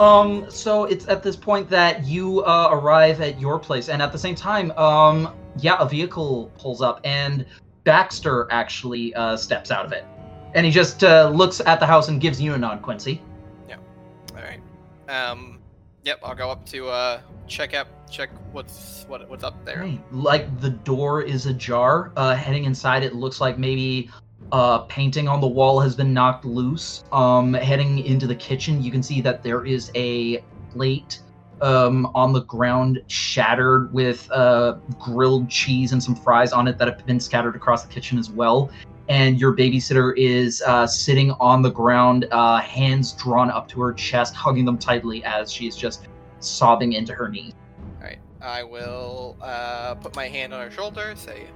Um, so it's at this point that you uh, arrive at your place, and at the same time, um, yeah, a vehicle pulls up, and Baxter actually uh, steps out of it, and he just uh, looks at the house and gives you a nod, Quincy. Yeah. All right. Um. Yep. I'll go up to uh check out check what's what what's up there. Right. Like the door is ajar. Uh, heading inside, it looks like maybe uh, painting on the wall has been knocked loose. Um, heading into the kitchen, you can see that there is a plate um, on the ground, shattered with uh, grilled cheese and some fries on it that have been scattered across the kitchen as well. And your babysitter is uh, sitting on the ground, uh, hands drawn up to her chest, hugging them tightly as she's just sobbing into her. All right. I will uh put my hand on her shoulder, say,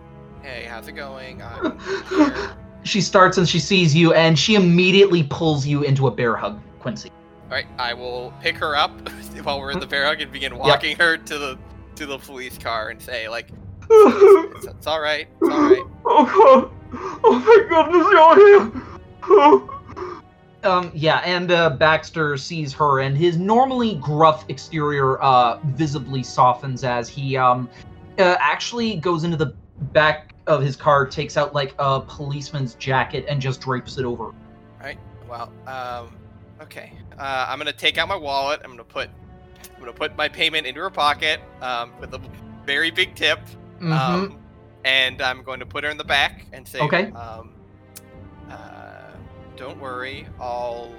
"Hey, how's it going? I'm here." She starts and she sees you, and she immediately pulls you into a bear hug, Quincy. All right. I will pick her up while we're in the bear hug and begin walking her to the to the police car and say, like, it's, it's all right. It's all right. Oh god! Oh my goodness you're here! Oh. Um, yeah, and uh, Baxter sees her, and his normally gruff exterior uh, visibly softens as he um, uh, actually goes into the back of his car, takes out like a policeman's jacket, and just drapes it over. All right. Well, um, okay. Uh, I'm gonna take out my wallet. I'm gonna put, I'm gonna put my payment into her pocket, um, with a very big tip. mm-hmm. Um, and I'm going to put her in the back and say, Okay. Um, uh, don't worry. I'll,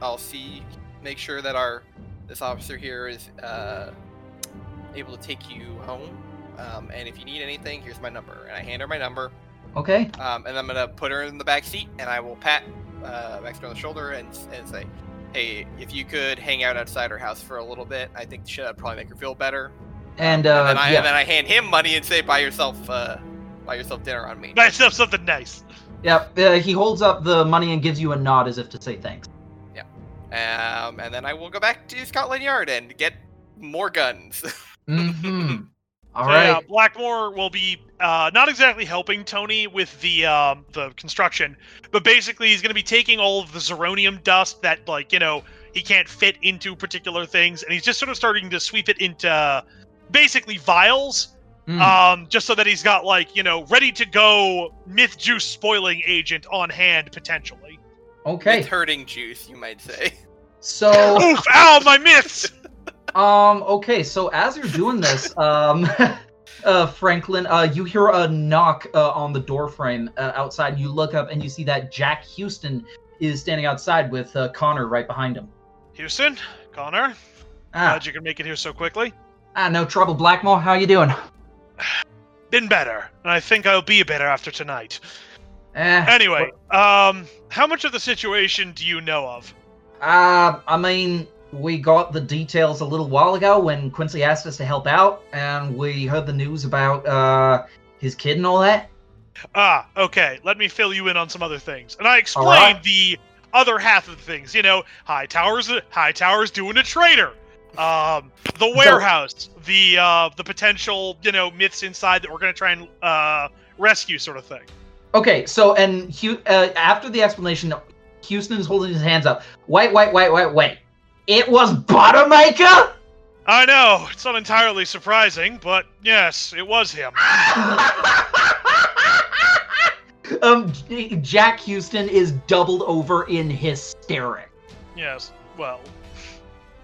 I'll see, make sure that our this officer here is uh, able to take you home. Um, and if you need anything, here's my number. And I hand her my number. okay. Um, and I'm gonna put her in the back seat, and I will pat uh, Baxter on the shoulder and and say, "Hey, if you could hang out outside her house for a little bit, I think shit would probably make her feel better." And uh, and then I yeah, and then I hand him money and say, "Buy yourself, uh, buy yourself dinner on me." Buy yourself something nice. yeah, uh, he holds up the money and gives you a nod as if to say thanks. Um, and then I will go back to Scotland Yard and get more guns. Mm-hmm. All so right. yeah, Blackmore will be uh, not exactly helping Tony with the um, the construction, but basically he's going to be taking all of the zeronium dust that like you know he can't fit into particular things, and he's just sort of starting to sweep it into basically vials, Mm. um, just so that he's got like you know ready to go myth juice spoiling agent on hand potentially. okay. It's hurting juice, you might say. So. Oof! Ow! My myths. Um. Okay. So as you're doing this, um, uh, Franklin, uh, you hear a knock uh, on the doorframe uh, outside. You look up and you see that Jack Houston is standing outside with uh, Connor right behind him. Houston, Connor, Ah, glad you could make it here so quickly. ah, no trouble, Blackmore. How you doing? Been better, and I think I'll be better after tonight. Eh, Anyway, um, how much of the situation do you know of? Uh, I mean, we got the details a little while ago when Quincy asked us to help out, and we heard the news about uh his kid and all that. Ah, okay. Let me fill you in on some other things, and I explained right. the other half of the things. You know, Hightower's, High Towers doing a trader. Um, the warehouse, the uh, the potential, you know, myths inside that we're gonna try and uh rescue, sort of thing. Okay, so and uh, after the explanation, Houston is holding his hands up. Wait, wait, wait, wait, wait. It was Buttermaker. I know it's not entirely surprising, but yes, it was him. um, Jack Houston is doubled over in hysteric. Yes. Well.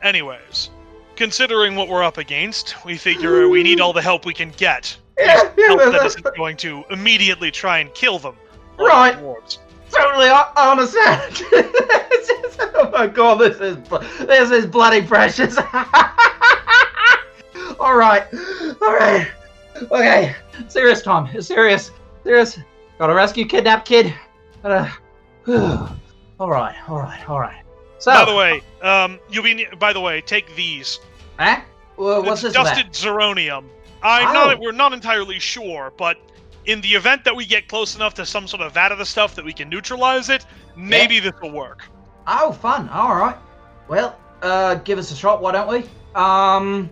Anyways, considering what we're up against, we figure we need all the help we can get. Yeah, yeah, Help that's isn't going to immediately try and kill them. Right. Dwarves. Totally I I understand. Just- oh my god, this is this is bloody precious. all right, all right, okay. Serious, Tom. Serious, serious. Gotta rescue kidnapped kid. Gotta. all right, all right, all right. So, By the way, um, you'll be. By the way, take these. eh? Well, what's it's this about? dusted zeronium. I'm Oh. not. We're not entirely sure, but in the event that we get close enough to some sort of vat of the stuff that we can neutralize it, maybe this will work. Oh, fun. All right. Well, uh, give us a shot, why don't we? Um,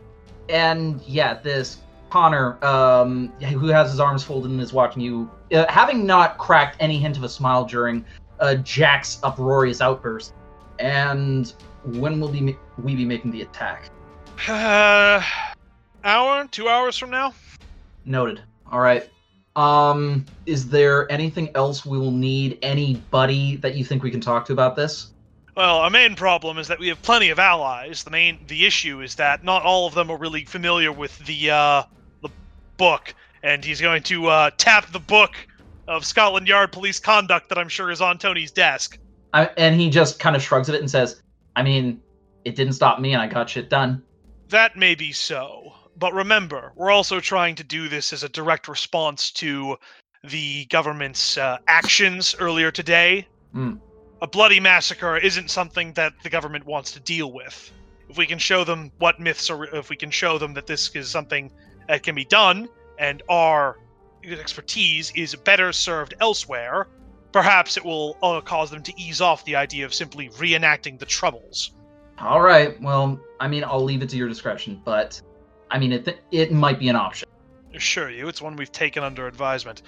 and yeah, this Connor, um, who has his arms folded and is watching you, uh, having not cracked any hint of a smile during uh, Jack's uproarious outburst, and when will be ma- we be making the attack? Uh, hour, two hours from now. Noted. All right. Um, is there anything else we will need? Anybody that you think we can talk to about this? Well, our main problem is that we have plenty of allies. The main, the issue is that not all of them are really familiar with the uh, the book, and he's going to uh, tap the book of Scotland Yard police conduct that I'm sure is on Tony's desk. I, and he just kind of shrugs at it and says, "I mean, it didn't stop me, and I got shit done." That may be so, but remember, we're also trying to do this as a direct response to the government's uh, actions earlier today. Hmm. A bloody massacre isn't something that the government wants to deal with. If we can show them what myths are, if we can show them that this is something that can be done, and our expertise is better served elsewhere, perhaps it will uh, cause them to ease off the idea of simply reenacting the troubles. All right. Well, I mean, I'll leave it to your discretion, but I mean, it it might be an option. Assure you, it's one we've taken under advisement.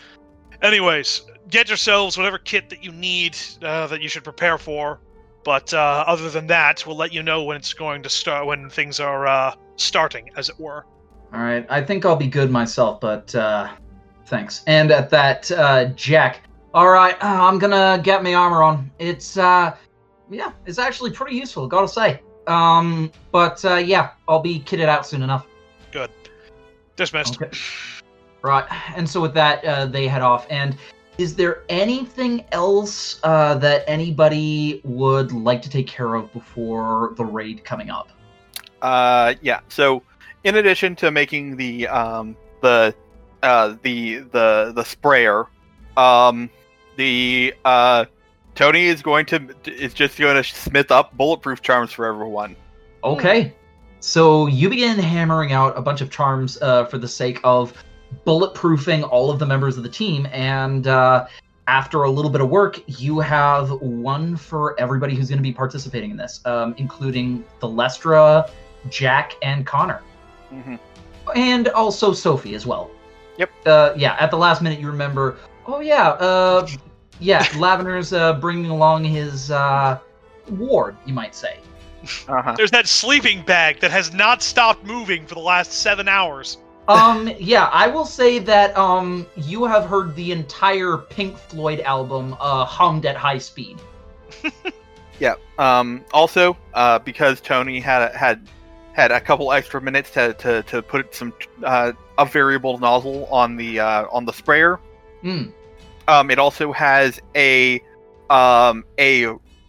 Anyways, get yourselves whatever kit that you need uh, that you should prepare for. But uh, other than that, we'll let you know when it's going to start, when things are uh, starting, as it were. All right. I think I'll be good myself, but uh, thanks. And at that, uh, Jack. All right, uh, I'm gonna get my armor on. It's uh, yeah, it's actually pretty useful, gotta say. Um, but uh, yeah, I'll be kitted out soon enough. Good. Dismissed. Okay. Right. And so with that, uh, they head off. And is there anything else uh, that anybody would like to take care of before the raid coming up? Uh, yeah. So, in addition to making the um the uh the the the sprayer, um, the uh Tony is going to is just going to smith up bulletproof charms for everyone. Okay. So you begin hammering out a bunch of charms uh, for the sake of bulletproofing all of the members of the team. And uh, after a little bit of work, you have one for everybody who's going to be participating in this, um, including the Lestra, Jack, and Connor. Mhm. And also Sophie as well. Yep. Uh, yeah, at the last minute, you remember, oh, yeah, uh, yeah, Lavender's uh, bringing along his uh, ward, you might say. Uh-huh. There's that sleeping bag that has not stopped moving for the last seven hours. um yeah i will say that um you have heard the entire pink floyd album uh hummed at high speed Yeah. Um, also, uh, because Tony had had had a couple extra minutes to, to, to put some uh, a variable nozzle on the uh, on the sprayer. Hmm. Um, it also has a um, a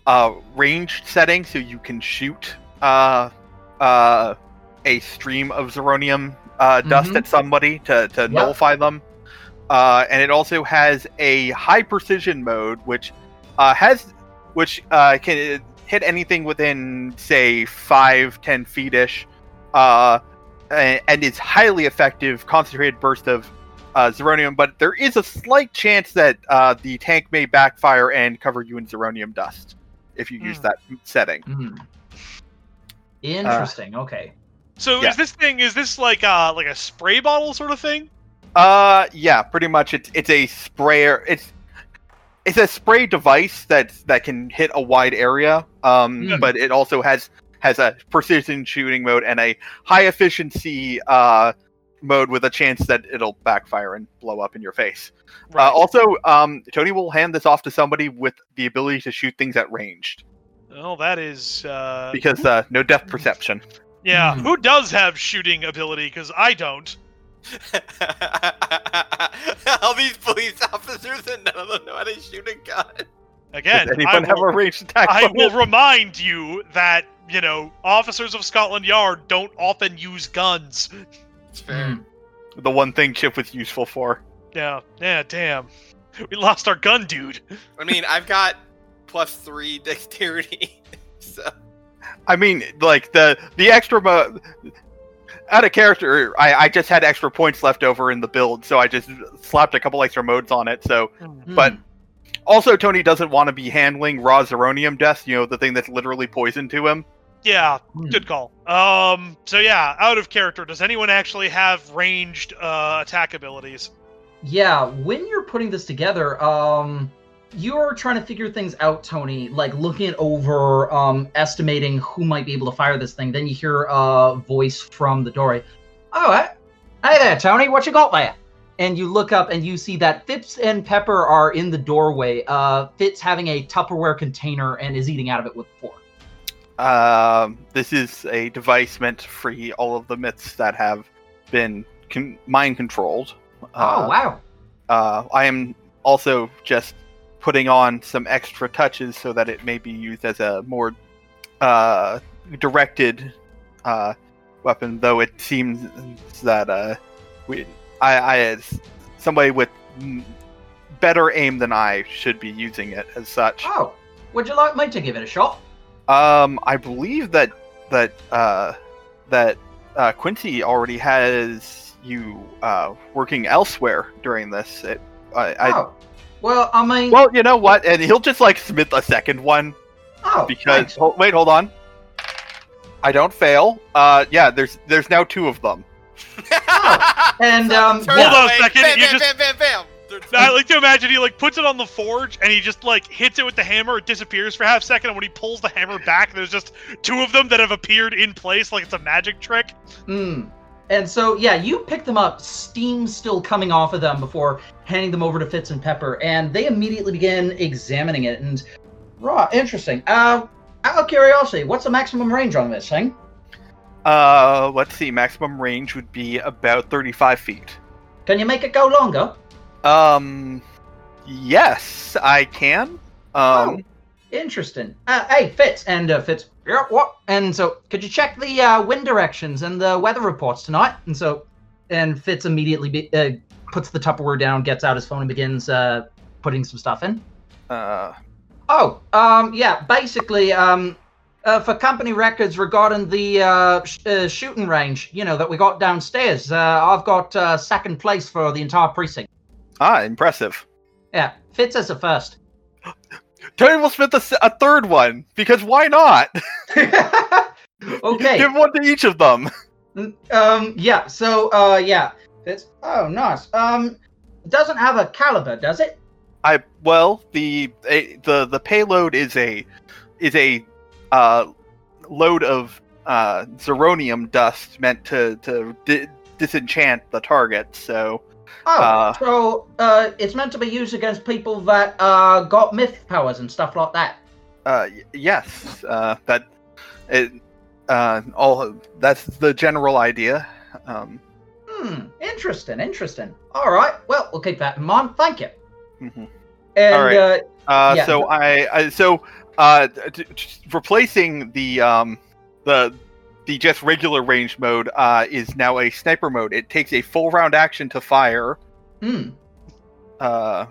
uh, range setting, so you can shoot uh, uh, a stream of zeronium uh, dust Mhm. at somebody to, to nullify them. Uh, and it also has a high precision mode, which uh, has which uh, can hit anything within say five, ten feet ish, uh, and, and is highly effective concentrated burst of uh, zeronium. But there is a slight chance that uh, the tank may backfire and cover you in zeronium dust if you use Hmm. that setting. Hmm. interesting okay So Yeah. is this thing is this like uh like a spray bottle sort of thing? Uh, yeah, pretty much. It's it's a sprayer. It's it's a spray device that that can hit a wide area. Um, Hmm. but it also has has a precision shooting mode and a high efficiency uh mode with a chance that it'll backfire and blow up in your face. Uh, also, um, Tony will hand this off to somebody with the ability to shoot things at ranged well, that is uh because uh, no depth perception. yeah. Hmm. Who does have shooting ability? Because I don't. All these police officers and none of them know how to shoot a gun. Again, Does I anyone have will, a ranged attack? I will remind you that you know officers of Scotland Yard don't often use guns. It's fair. Hmm. the one thing Chip was useful for. Yeah, yeah, damn. We lost our gun, dude. I mean, I've got plus three dexterity, so I mean, like the the extra mo- out of character. I I just had extra points left over in the build, so I just slapped a couple extra modes on it. So Hmm. But- also, Tony doesn't want to be handling raw zeronium dust. You know, the thing that's literally poison to him. Yeah, Hmm. good call. Um, so yeah, out of character. Does anyone actually have ranged uh, attack abilities? yeah when you're putting this together um you're trying to figure things out, Tony, like looking over, um, estimating who might be able to fire this thing. Then you hear a voice from the doorway. Oh, hey, hey there, Tony. What you got there? And you look up and you see that Fitz and Pepper are in the doorway. Uh, Fitz having a Tupperware container and is eating out of it with a fork. Um, this is a device meant to free all of the myths that have been con- mind controlled. oh, wow. Uh, I am also just putting on some extra touches so that it may be used as a more uh, directed uh, weapon. Though it seems that uh, we, I, I, as somebody with better aim than I, should be using it as such. Oh, would you like me to give it a shot? Um, I believe that that uh, that uh, Quincy already has you uh, working elsewhere during this. It, I, I, oh, well, I mean, well, you know what? And he'll just like submit a second one oh, because thanks. hol- wait, hold on. I don't fail. Uh, yeah, there's there's now two of them. And, um, Turn yeah. Hold on a second, Bam, you bam, just- bam, bam, bam. They're- I like to imagine he like puts it on the forge and he just like hits it with the hammer. It disappears for half a second, and when he pulls the hammer back, there's just two of them that have appeared in place, like it's a magic trick. Mm. And so, yeah, you pick them up, steam still coming off of them before handing them over to Fitz and Pepper, and they immediately begin examining it. And, raw, interesting. Uh, out of curiosity, what's the maximum range on this thing? Uh, let's see. Maximum range would be about 35 feet. Can you make it go longer? Um, yes, I can. Um, Interesting. Uh, hey, Fitz, and uh, Fitz, yeah, what? And so, could you check the uh, wind directions and the weather reports tonight? And so, and Fitz immediately be, uh, puts the Tupperware down, gets out his phone, and begins uh, putting some stuff in. uh, Oh, um, yeah, basically, um, uh, for company records regarding the uh, sh- uh, shooting range, you know, that we got downstairs, uh, I've got uh, second place for the entire precinct. Ah, impressive. Yeah, Fitz as a first. Tony will split a third one because why not? okay. Give one to each of them. Um, yeah, so, uh, yeah. It's. Oh, nice. Um, doesn't have a caliber, does it? I well, the a, the the payload is a is a uh, load of uh, zeronium dust meant to to di- disenchant the target. So Oh, Uh. so, uh, it's meant to be used against people that, uh, got myth powers and stuff like that. uh, y- yes, uh, that it uh, all that's the general idea. Um, Hmm, interesting, interesting. All right, well, we'll keep that in mind. Thank you. mhm. And All right. uh, Uh, Yeah. So I, I so uh, t- t- replacing the um, the the just regular range mode uh, is now a sniper mode. It takes a full round action to fire. hmm, Uh,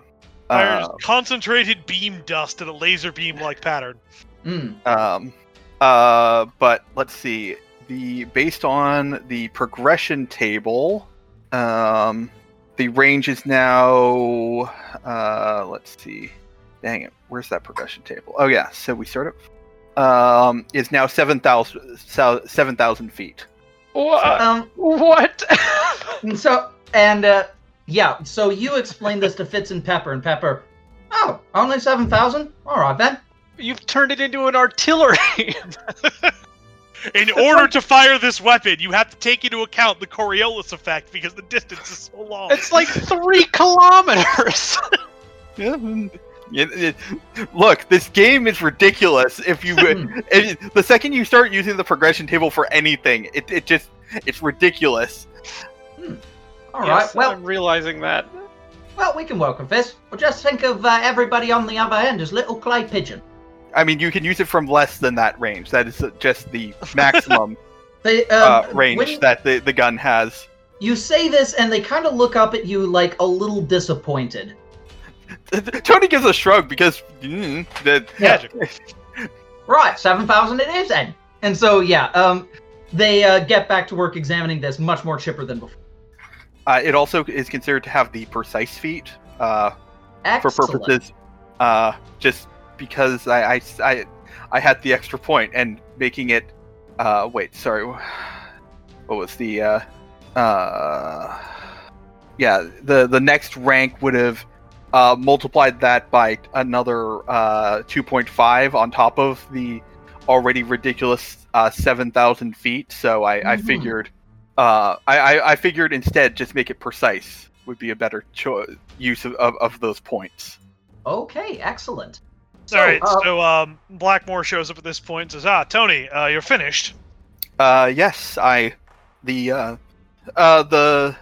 Fires uh, concentrated beam dust in a laser beam like pattern. hmm. um, uh, but let's see. The based on the progression table, um, the range is now. Uh, let's see. Dang it, where's that progression table? Oh yeah, so we start at. Um, is now seven thousand seven thousand feet. What? Um, what? and so and uh, yeah, so you explain this to Fitz and Pepper, and Pepper, oh, only seven thousand. All right then. You've turned it into an artillery. In order to fire this weapon, you have to take into account the Coriolis effect because the distance is so long. it's like three kilometers. Yeah, it- it- look, this game is ridiculous. If you Hmm. if, the second you start using the progression table for anything, it, it just it's ridiculous. All right. yes, Well, I'm realizing that. well, we can work with this. Well, just think of uh, everybody on the other end as little clay pigeon. I mean, you can use it from less than that range. That is just the maximum They, uh, um, range when that the, the gun has. you say this, and they kind of look up at you like a little disappointed. Tony gives a shrug because mm, that Yeah. Right, seven thousand it is then. And so yeah, um, they uh, get back to work examining this much more chipper than before. uh, it also is considered to have the precise feat uh, for purposes uh, just because I, I, I, I had the extra point and making it uh, wait sorry what was the uh, uh, yeah the the next rank would have uh, multiplied that by another uh, 2.5 on top of the already ridiculous uh, 7,000 feet. So I, I Mhm. figured, uh, I, I, I figured instead just make it precise would be a better cho- use of, of, of those points. Okay, excellent. All right, uh, so um, Blackmore shows up at this point and says, "Ah, Tony, uh, you're finished." Uh, yes, I, the, uh, uh, the,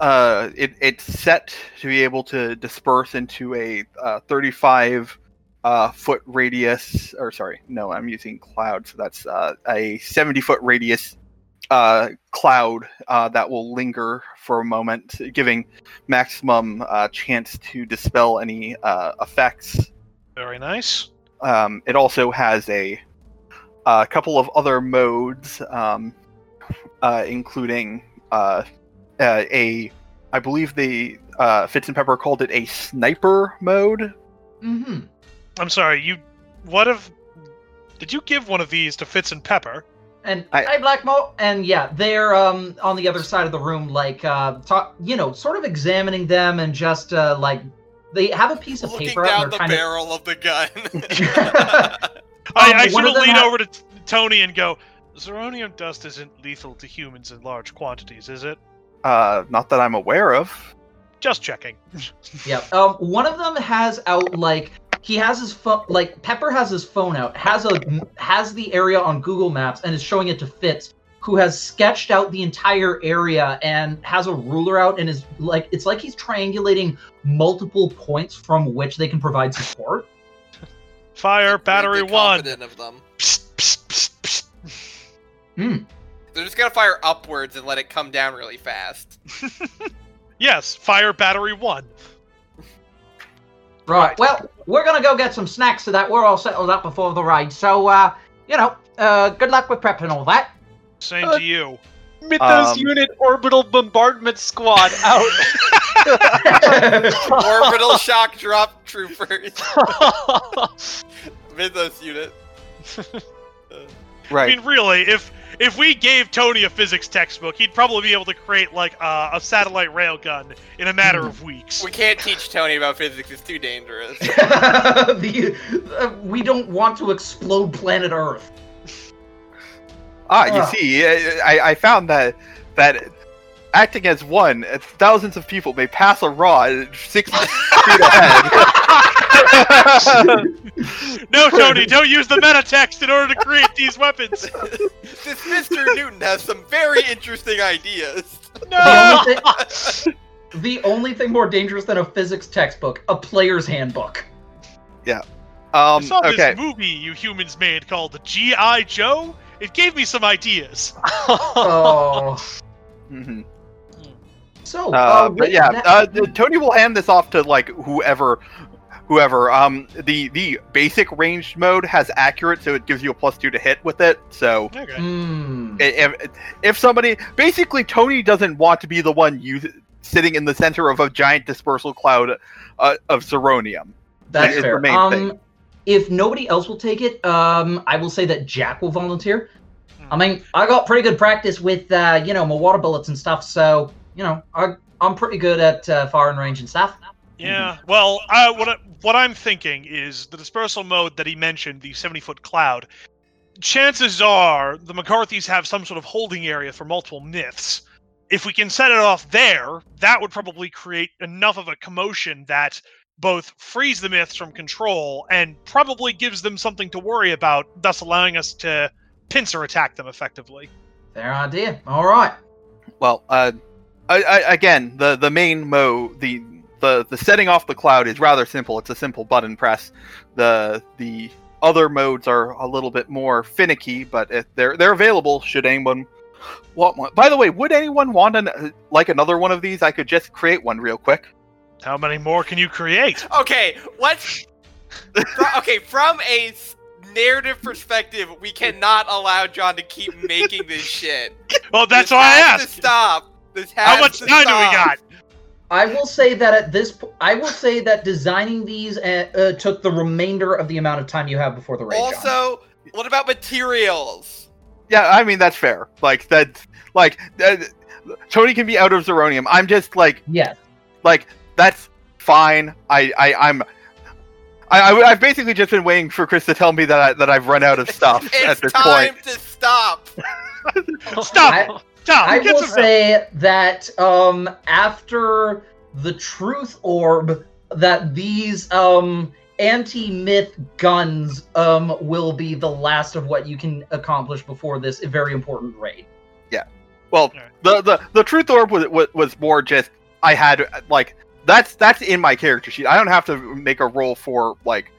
uh, it, it's set to be able to disperse into a uh, 35 uh, foot radius, or sorry, no, I'm using cloud, so that's uh, a 70 foot radius uh, cloud uh, that will linger for a moment, giving maximum uh, chance to dispel any uh, effects Very nice. um, it also has a, a couple of other modes, um, uh, including uh, a, I believe the uh, Fitz and Pepper called it a sniper mode. Mm-hmm. I'm sorry. You, what if? Did you give one of these to Fitz and Pepper? And I- hey, Blackmore, and yeah, they're um on the other side of the room, like uh, talk, you know, sort of examining them and just uh, like they have a piece of Looking paper out down the they're barrel of the gun. I, Um, I one should of have leaned ha- over to t- Tony and go. Zeronium dust isn't lethal to humans in large quantities, is it? Uh, not that I'm aware of. Just checking. yeah. Um, one of them has out like he has his phone, like Pepper has his phone out, has a has the area on Google Maps and is showing it to Fitz, who has sketched out the entire area and has a ruler out and is like it's like he's triangulating multiple points from which they can provide support. Fire battery one. confident of them. Psst, psst, psst, psst. They're just gonna fire upwards and let it come down really fast. Yes, fire battery one. Right. Well, we're gonna go get some snacks so that we're all settled up before the raid. So, uh, you know, uh, good luck with prep and all that. Same Uh, to you. Mythos Um, Unit Orbital Bombardment Squad out. Orbital shock drop troopers. Mythos unit. Right. I mean, really, if if we gave Tony a physics textbook, he'd probably be able to create like uh, a satellite railgun in a matter of weeks. We can't teach Tony about physics. It's too dangerous. the, uh, we don't want to explode planet Earth. Ah, you Ah. see, I, I found that that acting as one, thousands of people may pass a rod six feet ahead. no, Tony, don't use the meta text in order to create these weapons. this Mr. Newton has some very interesting ideas. The No. only, thing, the only thing more dangerous than a physics textbook, a player's handbook. Yeah. I Um, saw okay. this movie you humans made called the G.I. Joe. It gave me some ideas. Oh. Mhm. So, Uh, uh, but yeah, that- uh, Tony will hand this off to like whoever, whoever. Um, the the basic ranged mode has accurate, so it gives you a plus two to hit with it. So Okay. Hmm. if if somebody basically Tony doesn't want to be the one you sitting in the center of a giant dispersal cloud uh, of zeronium. That's is the fair. main um, thing. if nobody else will take it, um, I will say that Jack will volunteer. Hmm. I mean, I got pretty good practice with, uh, you know, my water bullets and stuff, so you know, I, I'm pretty good at uh, firing range and stuff. Yeah. Well, uh, what I, what I'm thinking is the dispersal mode that he mentioned, the 70 foot cloud. Chances are the McCarthy's have some sort of holding area for multiple myths. If we can set it off there, that would probably create enough of a commotion that both frees the myths from control and probably gives them something to worry about, thus allowing us to pincer attack them effectively. Fair idea. All right. Well, uh, I, I, again, the the main mo the the the setting off the cloud is rather simple. It's a simple button press. The the other modes are a little bit more finicky, but if they're they're available should anyone want one. By the way, would anyone want an uh, like another one of these? I could just create one real quick. How many more can you create? Okay, let's. okay, from a narrative perspective, we cannot allow John to keep making this shit. Well, that's This why I asked. To stop. This has How much to time do we got? I will say that at this, po- I will say that designing these uh, uh, took the remainder of the amount of time you have before the raid. John. Also, what about materials? Yeah, I mean that's fair. Like that, like uh, Tony can be out of Zeronium. I'm just like yes. like that's fine. I, I I'm. I, I, I've basically just been waiting for Chris to tell me that I, that I've run out of stuff at this time point. to stop. Stop! Stop! I Get will say that um, after the truth orb, that these um, anti-myth guns um, will be the last of what you can accomplish before this very important raid. Yeah. Well, the, the the truth orb was, was was more just I had like that's that's in my character sheet. I don't have to make a roll for like d-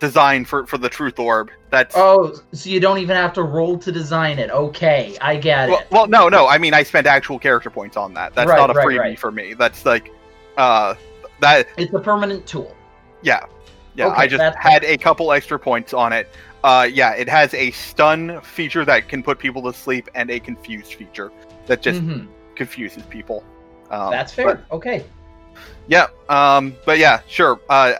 design for for the truth orb. That's Oh, so you don't even have to roll to design it. Okay, I get well, it. well, no, no. I mean, I spent actual character points on that. That's Right, not a right, freebie right. for me. That's like, uh, that It's a permanent tool. yeah, yeah. Okay, I just had a couple extra points on it. Uh, yeah, it has a stun feature that can put people to sleep and a confused feature that just Mhm, confuses people. Um, That's but- fair. Okay. Yeah. Um. But yeah, sure. Uh.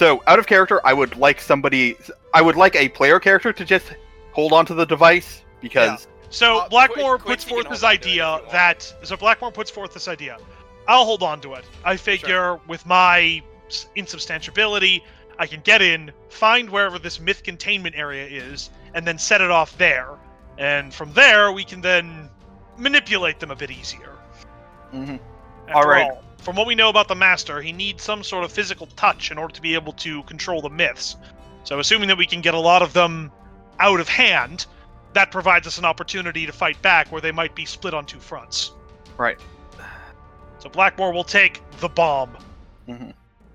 So out of character, I would like somebody. I would like a player character to just hold on to the device because So Uh, Blackmore Quin- puts forth can this hold on to it if idea that so Blackmore puts forth this idea. I'll hold on to it. I figure with my s- insubstantiability, I can get in, find wherever this myth containment area is, and then set it off there. And from there, we can then manipulate them a bit easier. Mhm. All right. all, from what we know about the Master, he needs some sort of physical touch in order to be able to control the myths. So, assuming that we can get a lot of them out of hand, that provides us an opportunity to fight back where they might be split on two fronts. Right. So, Blackmore will take the bomb.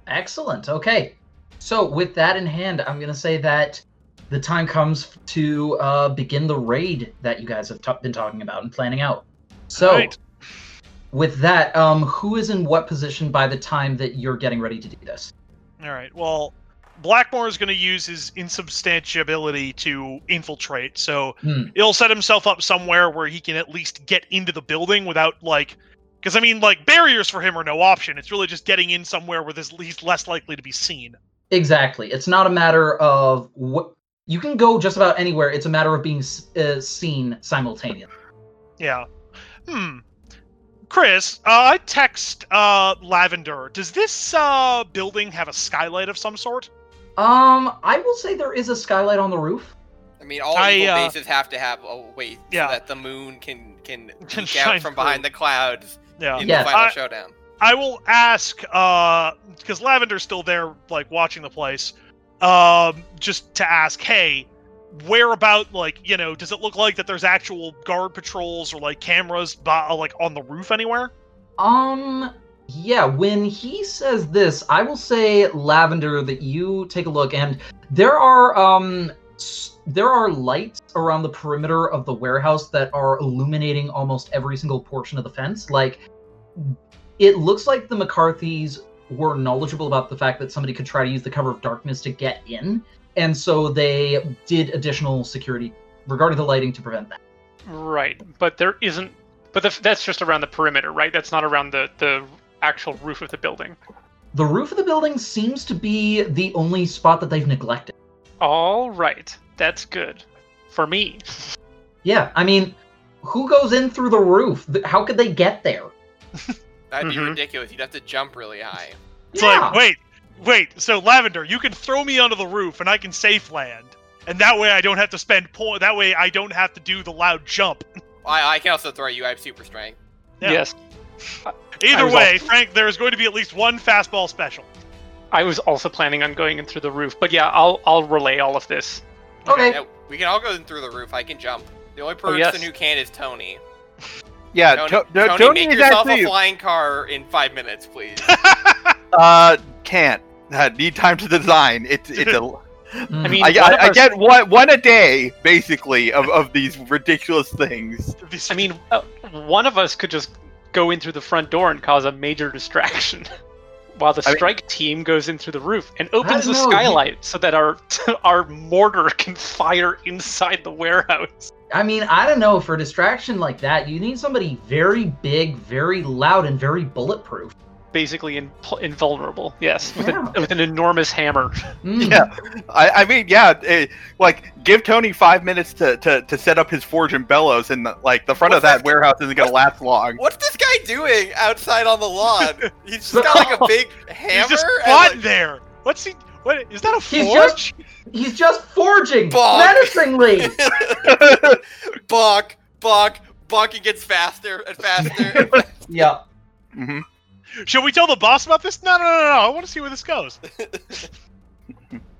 Excellent. Okay. So with that in hand, I'm gonna say that the time comes to uh, begin the raid that you guys have ta- been talking about and planning out. So Right. With that, um, who is in what position by the time that you're getting ready to do this? All right. Well, Blackmore is going to use his insubstantiability to infiltrate. So Hmm. he'll set himself up somewhere where he can at least get into the building without like. Because I mean, like barriers for him are no option. It's really just getting in somewhere where there's he's less likely to be seen. Exactly. It's not a matter of what you can go just about anywhere. It's a matter of being s- uh, seen simultaneously. Yeah. Hmm. Chris, uh, I text uh, Lavender. Does this uh, building have a skylight of some sort? Um, I will say there is a skylight on the roof. I mean, all I, evil uh, bases have to have a way Yeah. so that the moon can can Can peek shine out from behind the clouds Yeah. in Yes. the final I- showdown. I will ask because Lavender's still there, like watching the place. Um, just to ask, hey, where about like you know, does it look like that there's actual guard patrols or like cameras, by, like on the roof anywhere? Um, yeah, when he says this, I will say, Lavender, that you take a look, and there are, um, there are lights around the perimeter of the warehouse that are illuminating almost every single portion of the fence. Like, it looks like the McCarthys were knowledgeable about the fact that somebody could try to use the cover of darkness to get in, and so they did additional security regarding the lighting to prevent that. Right, but there isn't. But the, that's just around the perimeter, right? That's not around the the actual roof of the building. The roof of the building seems to be the only spot that they've neglected. All right, that's good for me. Yeah, I mean, who goes in through the roof? How could they get there? That'd be Mhm. ridiculous. You'd have to jump really high. It's yeah. like, wait, wait. So Lavender, you can throw me onto the roof and I can safe land, and that way I don't have to spend point. That way I don't have to do the loud jump. I, I can also throw you. I have super strength. Yeah. Yes, Either way, also- Frank, there is going to be at least one fastball special. I was also planning on going in through the roof, but yeah, I'll I'll relay all of this. Okay. Yeah, we can all go in through the roof. I can jump. The only person Oh, yes. who can is Tony. yeah, Tony, To- no, Tony, Tony make yourself actually a flying car in five minutes, please. uh can't uh, need time to design. It's it's a. I mean, I, one I, I get one one a day basically of, of these ridiculous things. I mean, uh, one of us could just go in through the front door and cause a major distraction, while the I mean- strike team goes in through the roof and opens the know, you- skylight so that our our mortar can fire inside the warehouse. I mean, I don't know. For a distraction like that, you need somebody very big, very loud, and very bulletproof. Basically, in, invulnerable. Yes, with, Yeah. a, with an enormous hammer. Mm. Yeah. I, I mean, yeah, eh, like give Tony five minutes to, to, to set up his forge and bellows, and like the front of What's that this- warehouse isn't gonna last long. What's this guy guy doing outside on the lawn? He's just got like a big hammer. He's just and, like- there. What's he? What is that? A forge? He's forge? He's just forging Bonk. menacingly. Buck, buck, bonk. He gets faster and faster. yeah. hmm Should we tell the boss about this? No, no, no, no. I want to see where this goes.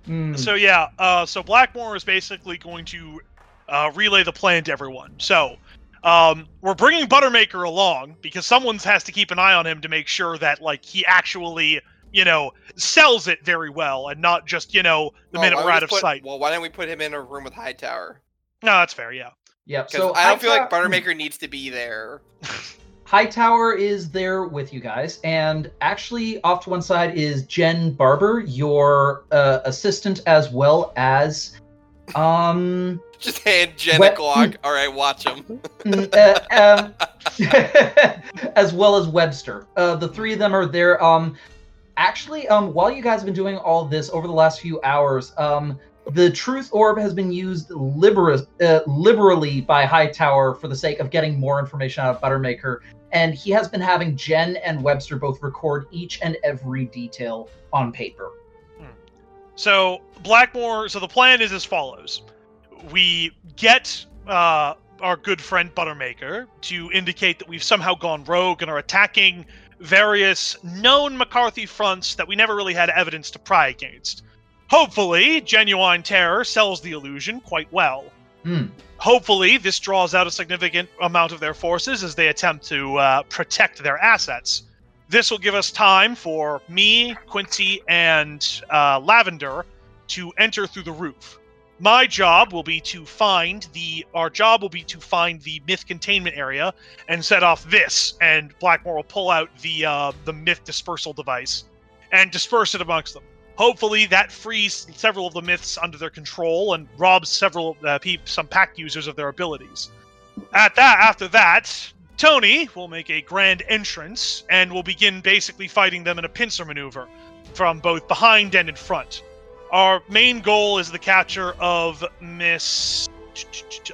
Hmm. So yeah, uh, so Blackmore is basically going to uh, relay the plan to everyone. So um, we're bringing Buttermaker along because someone has to keep an eye on him to make sure that like he actually, you know, sells it very well and not just you know the Oh, minute we're out we of put- sight. Well, why don't we put him in a room with Hightower? No, that's fair. Yeah. Yep. Because So I don't feel like Buttermaker needs to be there. Hightower is there with you guys, and actually, off to one side is Jen Barber, your uh, assistant, as well as, um, Just hand Jen What- a Glock. All right, watch him. mm, uh, um, as well as Webster. Uh, the three of them are there. Um, actually, um, while you guys have been doing all this over the last few hours, um, the Truth Orb has been used libera- uh, liberally by Hightower for the sake of getting more information out of Buttermaker, and he has been having Jen and Webster both record each and every detail on paper. So Blackmore. So the plan is as follows: we get uh, our good friend Buttermaker to indicate that we've somehow gone rogue and are attacking various known McCarthy fronts that we never really had evidence to pry against. Hopefully, Genuine Terror sells the illusion quite well. Hmm. Hopefully, this draws out a significant amount of their forces as they attempt to uh, protect their assets. This will give us time for me, Quincy, and uh, Lavender to enter through the roof. My job will be to find the. Our job will be to find the myth containment area and set off this. And Blackmore will pull out the uh, the myth dispersal device and disperse it amongst them. Hopefully, that frees several of the myths under their control and robs several uh, some Pact users of their abilities. At that, after that, Tony will make a grand entrance and will begin basically fighting them in a pincer maneuver from both behind and in front. Our main goal is the capture of Miss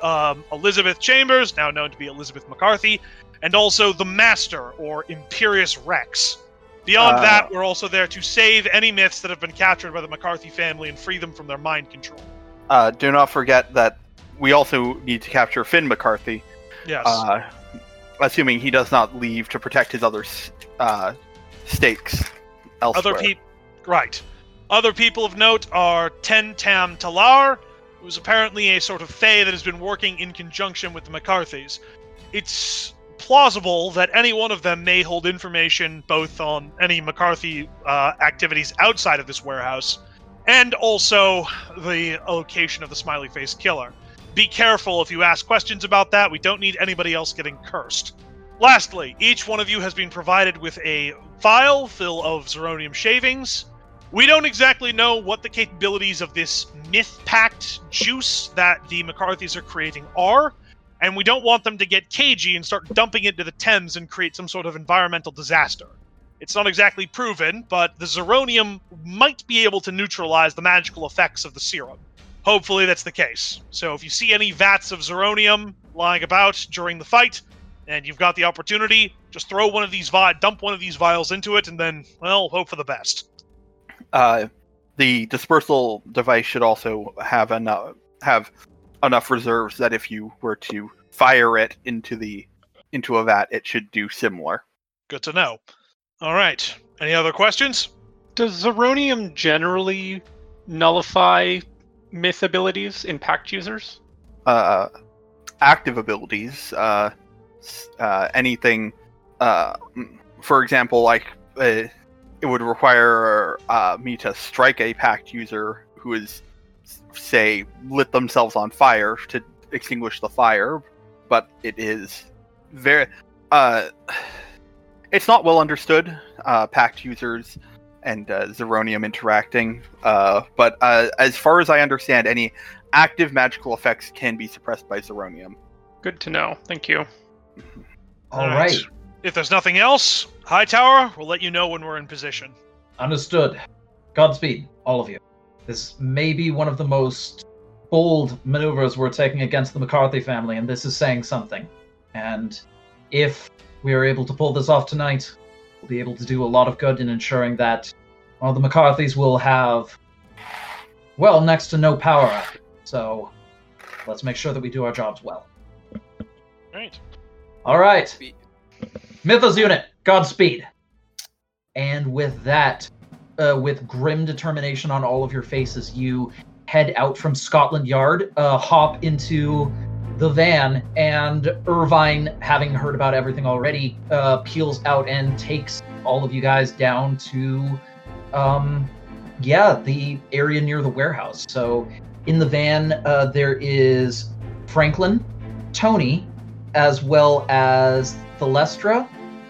um, Elizabeth Chambers, now known to be Elizabeth McCarthy, and also the Master, or Imperious Rex. Beyond Uh, that, we're also there to save any myths that have been captured by the McCarthy family and free them from their mind control. Uh, do not forget that we also need to capture Finn McCarthy, Yes. uh, assuming he does not leave to protect his other uh, stakes elsewhere. Other people, right? Other people of note are Ten Tam Talar, who's apparently a sort of fae that has been working in conjunction with the McCarthys. It's plausible that any one of them may hold information both on any McCarthy uh, activities outside of this warehouse, and also the location of the smiley face killer. Be careful if you ask questions about that. We don't need anybody else getting cursed. Lastly, each one of you has been provided with a vial full of Zeronium shavings. We don't exactly know what the capabilities of this myth packed juice that the McCarthys are creating are, and we don't want them to get cagey and start dumping it into the Thames and create some sort of environmental disaster. It's not exactly proven, but the Zeronium might be able to neutralize the magical effects of the serum. Hopefully, that's the case. So, if you see any vats of Zeronium lying about during the fight, and you've got the opportunity, just throw one of these vi- dump one of these vials into it, and then, well, hope for the best. Uh, the dispersal device should also have enough have enough reserves that if you were to fire it into the into a vat, it should do similar. Good to know. All right. Any other questions? Does Zeronium generally nullify myth abilities in Pact users? Uh, active abilities, uh, uh, anything, uh, for example, like uh, it would require uh, me to strike a Pact user who is, s- say, lit themselves on fire to extinguish the fire, but it is very. Uh, it's not well understood. Uh, Pact users and uh, Zeronium interacting, uh, but uh, as far as I understand, any active magical effects can be suppressed by Zeronium. Good to know. Thank you. All right. If there's nothing else, Hightower, we'll let you know when we're in position. Understood. Godspeed, all of you. This may be one of the most bold maneuvers we're taking against the McCarthy family, and this is saying something. And if we are able to pull this off tonight, we'll be able to do a lot of good in ensuring that well, the McCarthys will have, well, next to no power. So let's make sure that we do our jobs well. Right. All right. Mythos unit, Godspeed. And with that, uh, with grim determination on all of your faces, you head out from Scotland Yard, uh, hop into the van, and Irvine, having heard about everything already, uh, peels out and takes all of you guys down to, um, yeah, the area near the warehouse. So in the van, uh, there is Franklin, Tony, as well as Thalestra,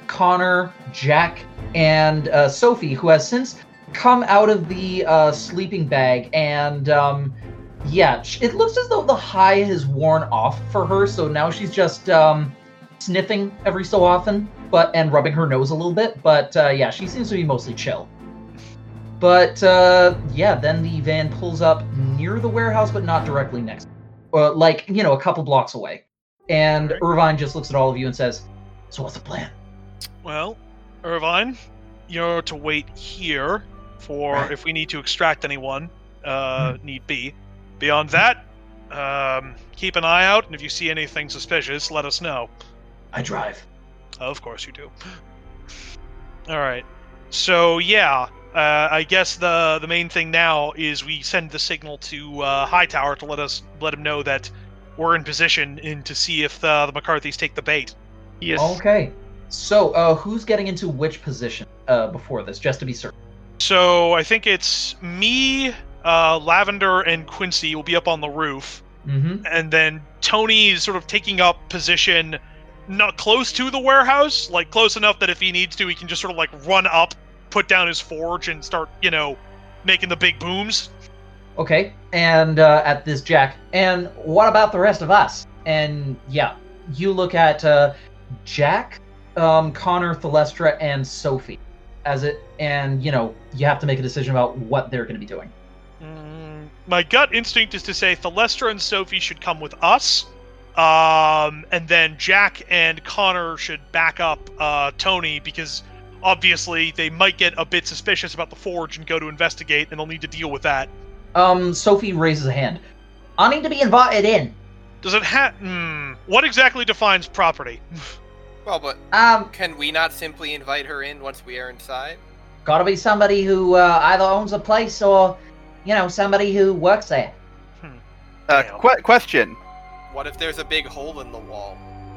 Connor, Jack, and uh, Sophie, who has since come out of the uh, sleeping bag. And um, yeah, it looks as though the high has worn off for her, so now she's just um, sniffing every so often, but and rubbing her nose a little bit. But uh, yeah, she seems to be mostly chill. But uh, yeah, then the van pulls up near the warehouse, but not directly next, uh, like you know, a couple blocks away. And. Irvine just looks at all of you and says, "So what's the plan?" Well, Irvine, you're to wait here for Right. if we need to extract anyone, uh, need be. Beyond that, um, keep an eye out, and if you see anything suspicious, let us know. I drive. Of course you do. All right. So yeah, uh, I guess the the main thing now is we send the signal to uh, Hightower to let us let him know that we're in position and to see if uh, the McCarthy's take the bait. Yes. Okay. So, uh, who's getting into which position uh, before this, just to be certain? So I think it's me, uh, Lavender, and Quincy will be up on the roof, Mm-hmm. and then Tony is sort of taking up position, not close to the warehouse, like close enough that if he needs to, he can just sort of like run up, put down his forge, and start, you know, making the big booms. Okay. And uh, at this, Jack. And what about the rest of us? And yeah, you look at uh, Jack, um, Connor, Thalestra, and Sophie as it, and you know, you have to make a decision about what they're going to be doing. Mm, my gut instinct is to say Thalestra and Sophie should come with us, um, and then Jack and Connor should back up uh, Tony because obviously they might get a bit suspicious about the forge and go to investigate, and they'll need to deal with that. Um, Sophie raises a hand. I need to be invited in. Does it have? Hmm. What exactly defines property? Well, but Um, can we not simply invite her in once we are inside? gotta be somebody who uh, either owns a place or, you know, somebody who works there. Uh, Damn. que- question. What if there's a big hole in the wall?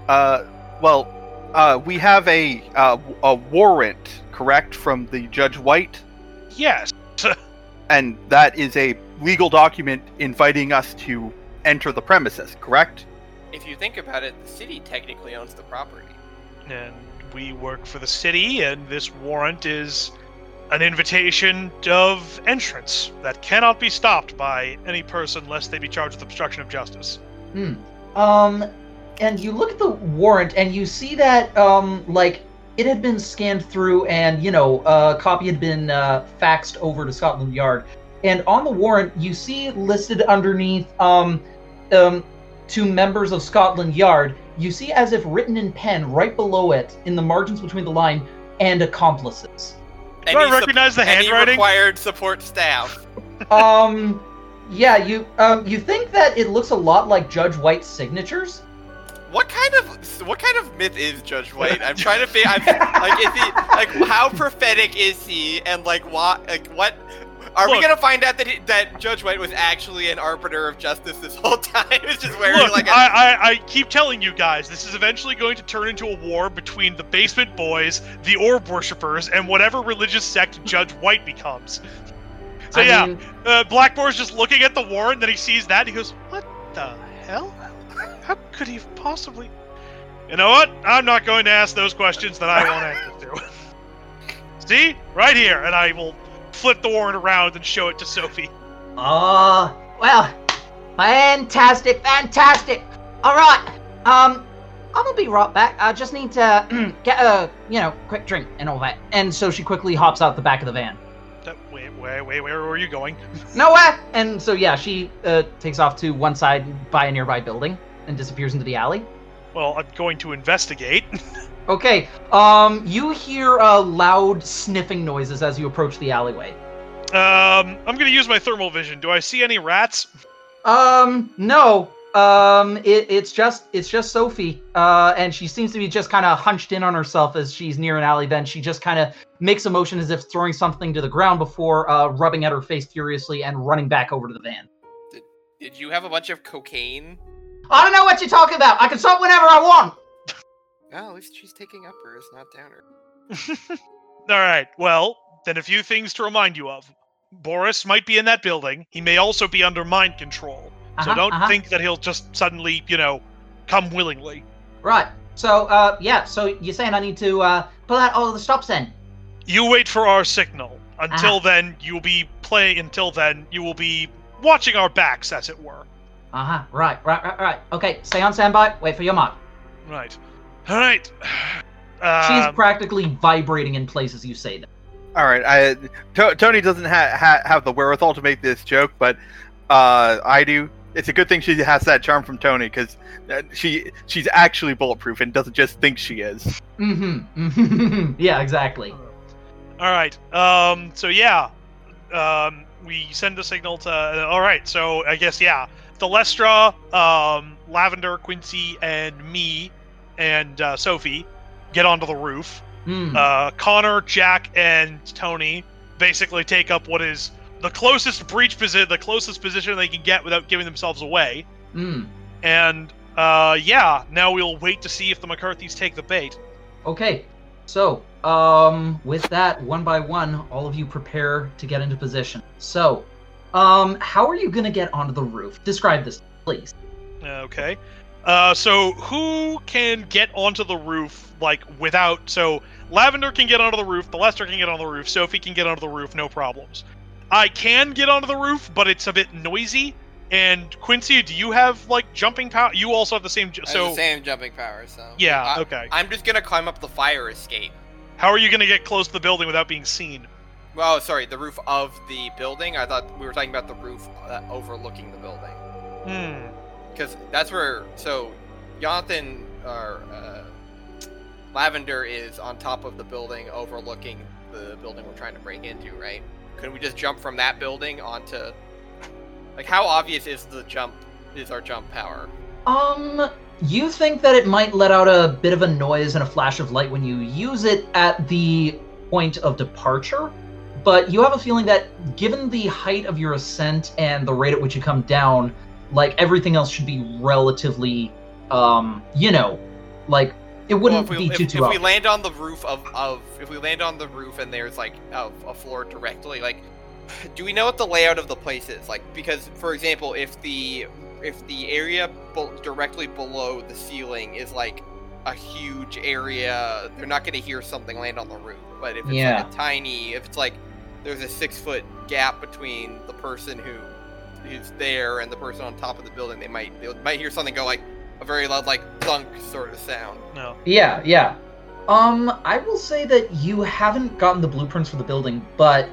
Uh, well, uh, we have a uh, a warrant, correct, from the Judge White, yes. and that is a legal document inviting us to enter the premises, correct? If you think about it, the city technically owns the property. And we work for the city, and this warrant is an invitation of entrance that cannot be stopped by any person lest they be charged with obstruction of justice. Hmm. Um, and you look at the warrant and you see that, um, like, it had been scanned through and, you know, a copy had been uh, faxed over to Scotland Yard. And on the warrant, you see listed underneath, um, um, to members of Scotland Yard, you see as if written in pen right below it, in the margins between the line, and accomplices. Do I Any sup- recognize the any handwriting? required support staff. um, yeah, you, um, you think that it looks a lot like Judge White's signatures? What kind of what kind of myth is Judge White? I'm trying to figure. I'm, like, is he like how prophetic is he? And like what? Like what? Are we gonna find out that he, that Judge White was actually an arbiter of justice this whole time? It's just wearing Look, like a. I, I, I keep telling you guys, this is eventually going to turn into a war between the basement boys, the orb worshippers, and whatever religious sect Judge White becomes. So I yeah, mean, uh, Blackmore's just looking at the warrant, then he sees that, and he goes, "What the hell? How could he possibly?" You know what? I'm not going to ask those questions that I want answers to. See, right here, and I will flip the warrant around and show it to Sophie. Oh, well, fantastic, fantastic. All right, um, I'm gonna be right back. I just need to get a, you know, quick drink and all that. And so she quickly hops out the back of the van. Wait, wait, wait, where were you going? Nowhere. And so yeah, she uh, takes off to one side by a nearby building and disappears into the alley. Well, I'm going to investigate. Okay. Um, you hear uh, loud sniffing noises as you approach the alleyway. Um, I'm gonna use my thermal vision. Do I see any rats? Um, no. Um, it, it's just it's just Sophie. Uh, and she seems to be just kind of hunched in on herself as she's near an alley. Then she just kind of makes a motion as if throwing something to the ground before uh, rubbing at her face furiously and running back over to the van. Did you have a bunch of cocaine? I don't know what you're talking about. I can stop whenever I want. Well, at least she's taking uppers, not downer. All right. Well, then a few things to remind you of. Boris might be in that building. He may also be under mind control. So Uh-huh, don't uh-huh. think that he'll just suddenly, you know, come willingly. Right. So, uh, yeah. So you're saying I need to uh pull out all of the stops then? You wait for our signal. Until Ah. then, you'll be playing. Until then, you will be watching our backs, as it were. Uh huh. Right. Right. Right. Right. Okay. Stay on standby. Wait for your mark. Right. All right. She's Um, practically vibrating in place as you say that. All right, I, to, Tony doesn't ha- ha- have the wherewithal to make this joke, but uh, I do. It's a good thing she has that charm from Tony because uh, she she's actually bulletproof and doesn't just think she is. Mm-hmm. yeah. Exactly. All right. Um. So yeah. Um. We send a signal to. all right. So I guess yeah. Thalestra, um, Lavender, Quincy, and me, and uh, Sophie get onto the roof. Hmm. Uh, Connor, Jack, and Tony basically take up what is the closest breach position, the closest position they can get without giving themselves away. Hmm. And uh, yeah, now we'll wait to see if the McCarthy's take the bait. Okay. So, um, with that, one by one, all of you prepare to get into position. So, um, how are you gonna get onto the roof? Describe this, please. Okay. Uh, so who can get onto the roof like without? So Lavender can get onto the roof. Thalestra can get on the roof. Sophie can get onto the roof. No problems. I can get onto the roof, but it's a bit noisy. And Quincy, do you have like jumping power? You also have the same. ju- So the same jumping power, so yeah, I, okay. I'm just gonna climb up the fire escape. How are you gonna get close to the building without being seen? Well, sorry, the roof of the building. I thought we were talking about the roof uh, overlooking the building, Hmm. Because that's where. So, Jonathan or uh, Lavender is on top of the building overlooking the building we're trying to break into, right? Couldn't we just jump from that building onto? Like, how obvious is the jump? Is our jump power? Um, you think that it might let out a bit of a noise and a flash of light when you use it at the point of departure, but you have a feeling that given the height of your ascent and the rate at which you come down, like everything else should be relatively, um, you know, like it wouldn't well, if we, be if, too if too we land on the roof of, of if we land on the roof and there's like a, a floor directly like do we know what the layout of the place is? Like because for example if the if the area be- directly below the ceiling is like a huge area they're not going to hear something land on the roof. But if it's Yeah. like a tiny if it's like there's a six foot gap between the person who who's there and the person on top of the building they might they might hear something go like a very loud like thunk sort of sound No. Yeah, yeah. Um, I will say that you haven't gotten the blueprints for the building, but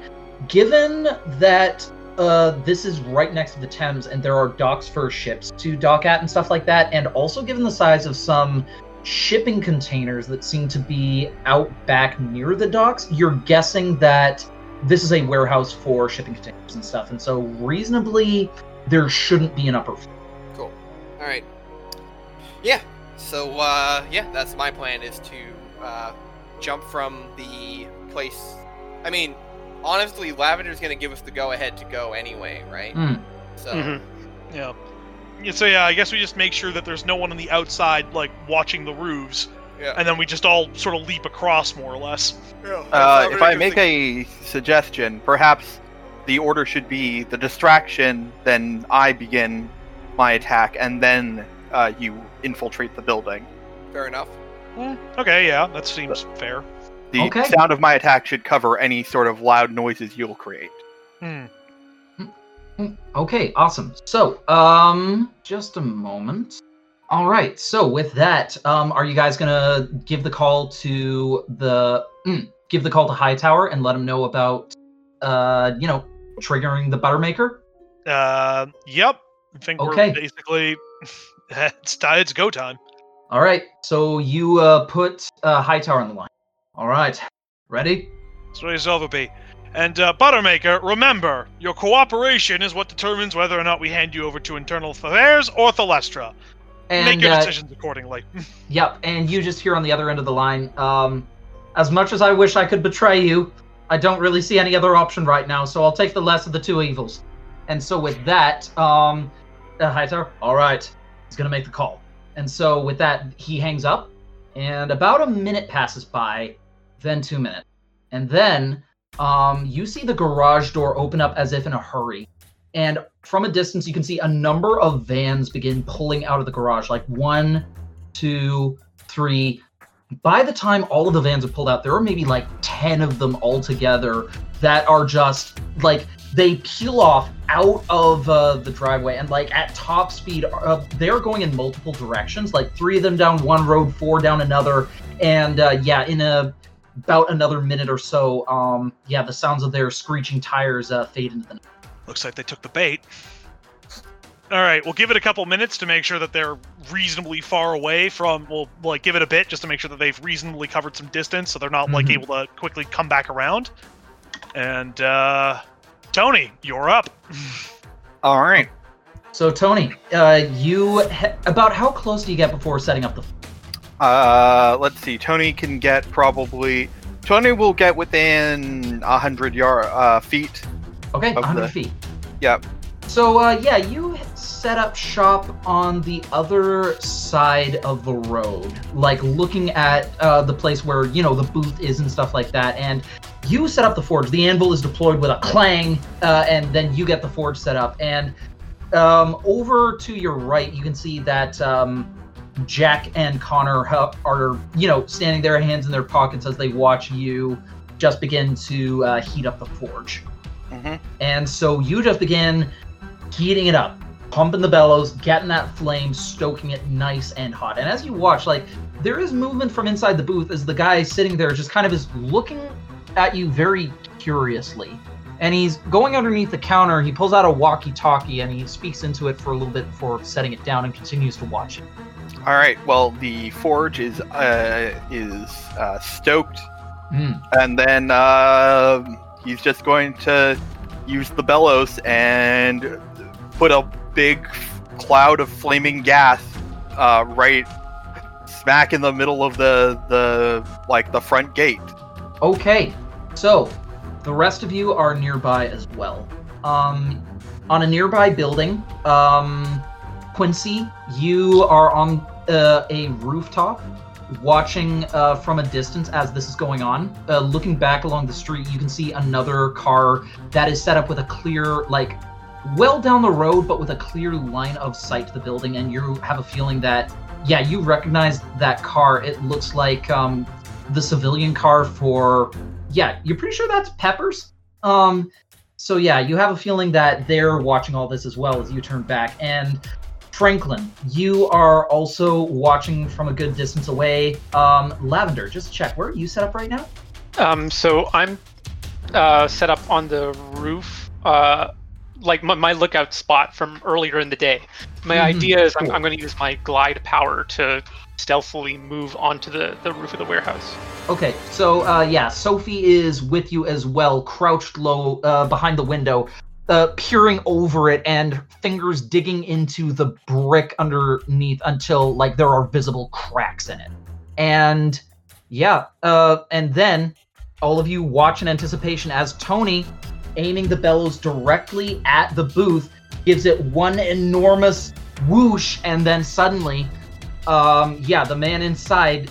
given that uh, this is right next to the Thames and there are docks for ships to dock at and stuff like that, and also given the size of some shipping containers that seem to be out back near the docks, you're guessing that this is a warehouse for shipping containers and stuff, and so reasonably there shouldn't be an upper floor. Cool. All right. Yeah. So uh, yeah, that's my plan is to uh, jump from the place. I mean, honestly, Lavender's gonna give us the go ahead to go anyway, right? Hmm. So Mhm. Yeah. Yeah, So yeah, I guess we just make sure that there's no one on the outside like watching the roofs, yeah. and then we just all sort of leap across more or less. Uh, if I make a suggestion, perhaps the order should be the distraction, then I begin my attack, and then uh, you infiltrate the building. fair enough. Okay, yeah, that seems fair. The Okay. sound of my attack should cover any sort of loud noises you'll create. Hmm. Okay, awesome. So, um, just a moment. All right. So, with that, um, are you guys gonna give the call to the mm, give the call to Hightower and let him know about, uh, you know, triggering the Buttermaker? Uh, yep. I think Okay. we're basically it's. It's go time. All right, so you uh, put uh, Hightower on the line. All right, ready? It's over be. And uh, Buttermaker, remember, your cooperation is what determines whether or not we hand you over to Internal Affairs or Thalestra. And Make your uh, decisions accordingly. Yep, and you just hear on the other end of the line, um, as much as I wish I could betray you, I don't really see any other option right now, so I'll take the less of the two evils. And so with that, um, uh, Hightower, all right, he's gonna make the call. And so with that, he hangs up, and about a minute passes by, then two minutes, and then um, you see the garage door open up as if in a hurry. And from a distance, you can see a number of vans begin pulling out of the garage, like one, two, three. By the time all of the vans have pulled out, there are maybe like 10 of them all together that are just like they peel off out of uh, the driveway. And like at top speed uh, they're going in multiple directions. Like three of them down one road four down another. And uh, yeah in a about another minute or so um yeah the sounds of their screeching tires uh, fade into the night Looks like they took the bait. All right, we'll give it a couple minutes to make sure that they're reasonably far away from. We'll like give it a bit just to make sure that they've reasonably covered some distance, so they're not like Mhm. able to quickly come back around. And uh, Tony, you're up. All right. so tony uh you he- about how close do you get before setting up the Uh, let's see. Tony can get probably. Tony will get within a hundred yard uh, feet. Okay Of 100 the- feet Yep. So uh, yeah, you set up shop on the other side of the road, like looking at uh, the place where you know the booth is and stuff like that. And you set up the forge. The anvil is deployed with a clang, uh, and then you get the forge set up. And um, over to your right, you can see that um, Jack and Connor are you know standing there, hands in their pockets as they watch you just begin to uh, heat up the forge. Mhm. And so you just begin heating it up, pumping the bellows, getting that flame, stoking it nice and hot. And as you watch, like there is movement from inside the booth as the guy sitting there just kind of is looking at you very curiously. And he's going underneath the counter. He pulls out a walkie-talkie and he speaks into it for a little bit before setting it down and continues to watch it. All right. Well, the forge is uh, is uh, stoked, Hmm. and then uh, he's just going to use the bellows and put a big cloud of flaming gas uh, right smack in the middle of the the like the front gate. Okay, so the rest of you are nearby as well. Um, on a nearby building, um, Quincy, you are on uh, a rooftop, watching uh, from a distance as this is going on. Uh, looking back along the street, you can see another car that is set up with a clear, like, well down the road, but with a clear line of sight to the building, and you have a feeling that, yeah, you recognize that car. It looks like um, the civilian car for yeah you're pretty sure that's peppers um so yeah you have a feeling that they're watching all this as well as you turn back and franklin you are also watching from a good distance away um lavender just check where are you set up right now Um, so I'm uh, set up on the roof, uh, like my, my lookout spot from earlier in the day. My Mhm, idea is I'm, cool. I'm going to use my glide power to stealthily move onto the, the roof of the warehouse. okay so uh yeah sophie is with you as well crouched low uh, behind the window uh, peering over it and fingers digging into the brick underneath until like there are visible cracks in it. And yeah, uh, and then all of you watch in anticipation as Tony, aiming the bellows directly at the booth, gives it one enormous whoosh, and then suddenly, um, yeah, the man inside,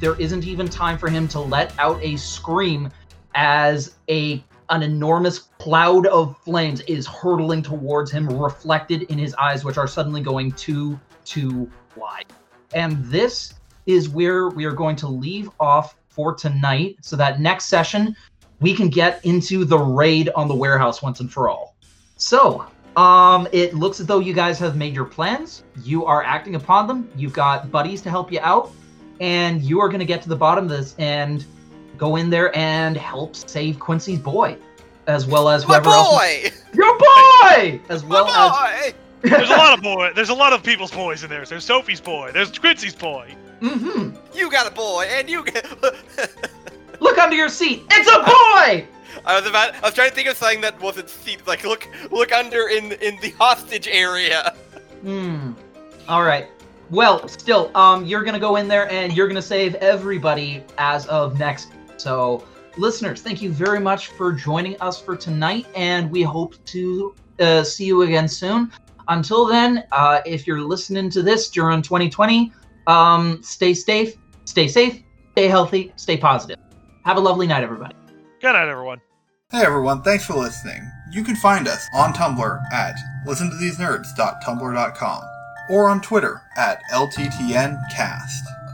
there isn't even time for him to let out a scream as a an enormous cloud of flames is hurtling towards him, reflected in his eyes, which are suddenly going too, too wide. And this is where we are going to leave off for tonight, so that next session we can get into the raid on the warehouse once and for all. So, um, it looks as though you guys have made your plans. You are acting upon them. You've got buddies to help you out, and you are going to get to the bottom of this and go in there and help save Quincy's boy, as well as My whoever else. boy! Your boy, as My well as! There's a lot of boy. There's a lot of people's boys in there. There's Sophie's boy. There's Quincy's boy. Mm-hmm. You got a boy, and you get. Look under your seat. It's a boy. I was about. I was trying to think of something that wasn't seat. Like look, look under in in the hostage area. Hmm. All right. Well, still, um, you're gonna go in there and you're gonna save everybody as of next. So, listeners, thank you very much for joining us for tonight, and we hope to uh, see you again soon. Until then, uh, if you're listening to this during 2020, um, stay safe, stay safe, stay healthy, stay positive. Have a lovely night, everybody. Good night, everyone. Hey everyone, thanks for listening. You can find us on Tumblr at listentothesenerds.tumblr.com or on Twitter at LTTNcast.